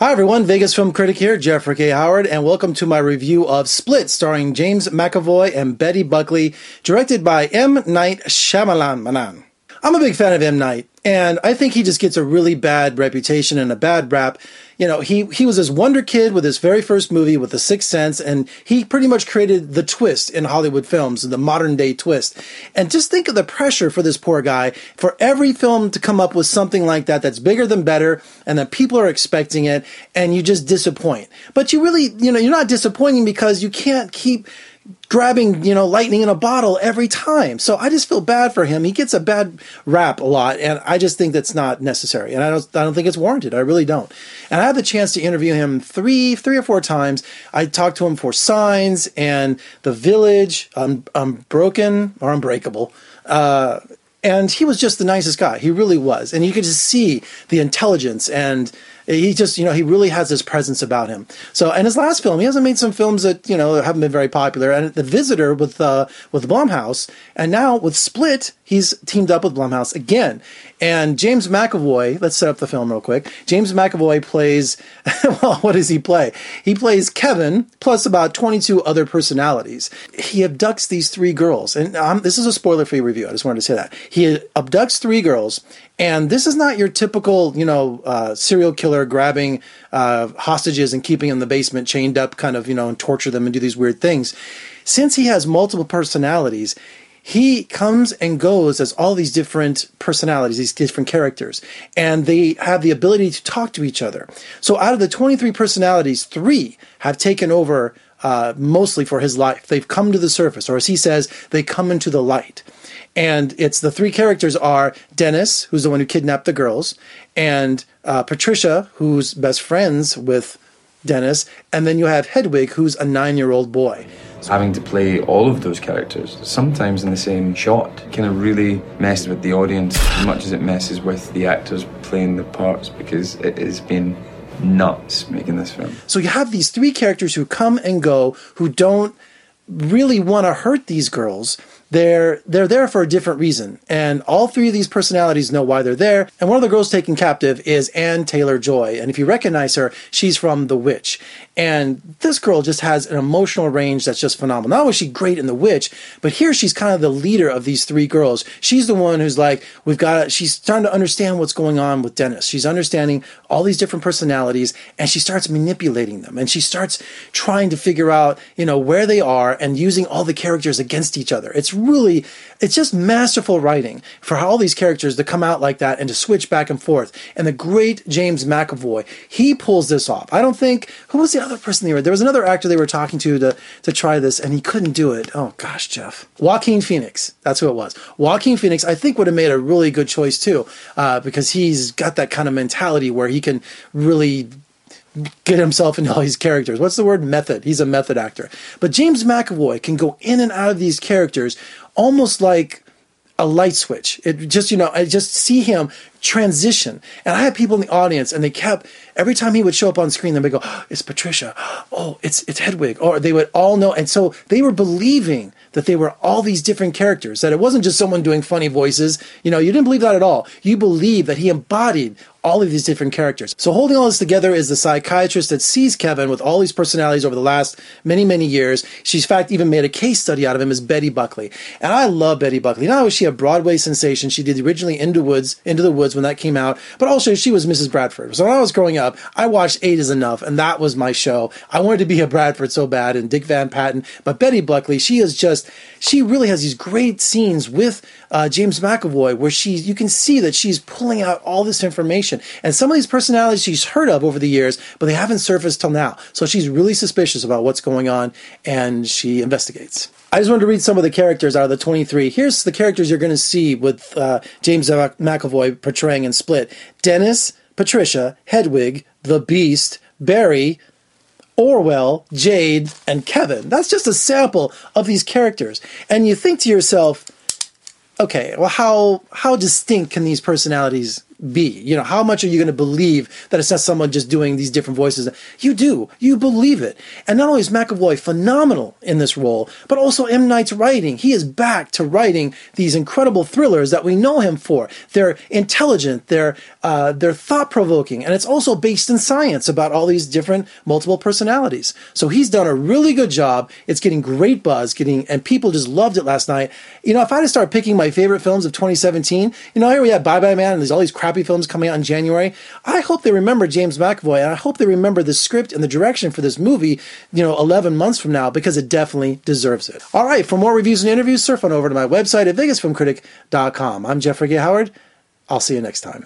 Hi everyone, Vegas film critic here, Jeffrey K. Howard, and welcome to my review of Split, starring James McAvoy and Betty Buckley, directed by M. Night Shyamalan. I'm a big fan of M. Night, and I think he just gets a really bad reputation and a bad rap. You know, he he was this wonder kid with his very first movie with The Sixth Sense, and he pretty much created the twist in Hollywood films, the modern day twist. And just think of the pressure for this poor guy for every film to come up with something like that that's bigger than better, and that people are expecting it, and you just disappoint. But you really, you know, you're not disappointing because you can't keep grabbing, you know, lightning in a bottle every time. So I just feel bad for him. He gets a bad rap a lot, and I just think that's not necessary. And I don't, I don't think it's warranted. I really don't. And I had the chance to interview him three, three or four times. I talked to him for Signs and The Village, um, Unbroken or Unbreakable. Uh, and he was just the nicest guy. He really was. And you could just see the intelligence and he just, you know, he really has this presence about him. So, and his last film, he hasn't made some films that, you know, haven't been very popular. And The Visitor with, uh, with Blumhouse. And now with Split, he's teamed up with Blumhouse again. And James McAvoy, let's set up the film real quick. James McAvoy plays, well, what does he play? He plays Kevin plus about 22 other personalities. He abducts these three girls. And um, this is a spoiler free review. I just wanted to say that. He abducts three girls. And this is not your typical, you know, uh, serial killer grabbing uh, hostages and keeping them in the basement chained up, kind of, you know, and torture them and do these weird things. Since he has multiple personalities, he comes and goes as all these different personalities, these different characters, and they have the ability to talk to each other. So out of the 23 personalities, three have taken over uh, mostly for his life. They've come to the surface, or as he says, they come into the light. And it's the three characters are Dennis, who's the one who kidnapped the girls, and uh, Patricia, who's best friends with Dennis, and then you have Hedwig, who's a nine year old boy. Having to play all of those characters, sometimes in the same shot, kind of really messes with the audience as much as it messes with the actors playing the parts because it has been nuts making this film. So you have these three characters who come and go, who don't really want to hurt these girls, they're they're there for a different reason. And all three of these personalities know why they're there. And one of the girls taken captive is Anya Taylor-Joy. And if you recognize her she's from the witch. And this girl just has an emotional range that's just phenomenal. Not is she great in the witch but here she's kind of the leader of these three girls. She's the one who's like we've got To, she's starting to understand what's going on with dennis. She's understanding all these different personalities and she starts manipulating them. And she starts trying to figure out you know where they are and using all the characters against each other. It's really, it's just masterful writing for all these characters to come out like that and to switch back and forth. And the great James McAvoy, he pulls this off. I don't think, who was the other person they were? There was another actor they were talking to to, to try this and he couldn't do it. Oh gosh, Jeff. Joaquin Phoenix. That's who it was. Joaquin Phoenix, I think would have made a really good choice too, uh, because he's got that kind of mentality where he can really get himself into all these characters. What's the word? Method. He's a method actor. But James McAvoy can go in and out of these characters almost like a light switch. It just, you know, I just see him transition. And I had people in the audience and they kept, every time he would show up on screen, they would go, oh, it's Patricia. Oh, it's, it's Hedwig. Or they would all know. And so they were believing that they were all these different characters, that it wasn't just someone doing funny voices. You know, you didn't believe that at all. You believed that he embodied all of these different characters. So holding all this together is the psychiatrist that sees Kevin with all these personalities over the last many, many years. She's in fact even made a case study out of him as Betty Buckley. And I love Betty Buckley. Not only was she a Broadway sensation, she did originally Into Woods, Into the Woods when that came out, but also she was Mrs. Bradford. So when I was growing up, I watched Eight is Enough, and that was my show. I wanted to be a Bradford so bad, and Dick Van Patten. But Betty Buckley, she is just, she really has these great scenes with uh, James McAvoy where she, you can see that she's pulling out all this information. And some of these personalities she's heard of over the years, but they haven't surfaced till now. So she's really suspicious about what's going on, and she investigates. I just wanted to read some of the characters out of the 23. Here's the characters you're going to see with uh, James McAvoy portraying in Split Dennis, Patricia, Hedwig, the Beast, Barry, Orwell, Jade, and Kevin. That's just a sample of these characters. And you think to yourself, okay, well, how how distinct can these personalities be? You know, how much are you going to believe that it's not someone just doing these different voices? You do. You believe it. And not only is McAvoy phenomenal in this role, but also M. Night's writing. He is back to writing these incredible thrillers that we know him for. They're intelligent, they're, uh, they're thought provoking, and it's also based in science about all these different multiple personalities. So he's done a really good job. It's getting great buzz, getting, and people just loved it last night. You know, if I had to start picking my favorite films of 2017, you know, here we have Bye Bye Man and there's all these crappy films coming out in January. I hope they remember James McAvoy and I hope they remember the script and the direction for this movie, you know, 11 months from now because it definitely deserves it. All right, for more reviews and interviews, surf on over to my website at vegasfilmcritic.com. I'm Jeffrey K. Howard. I'll see you next time.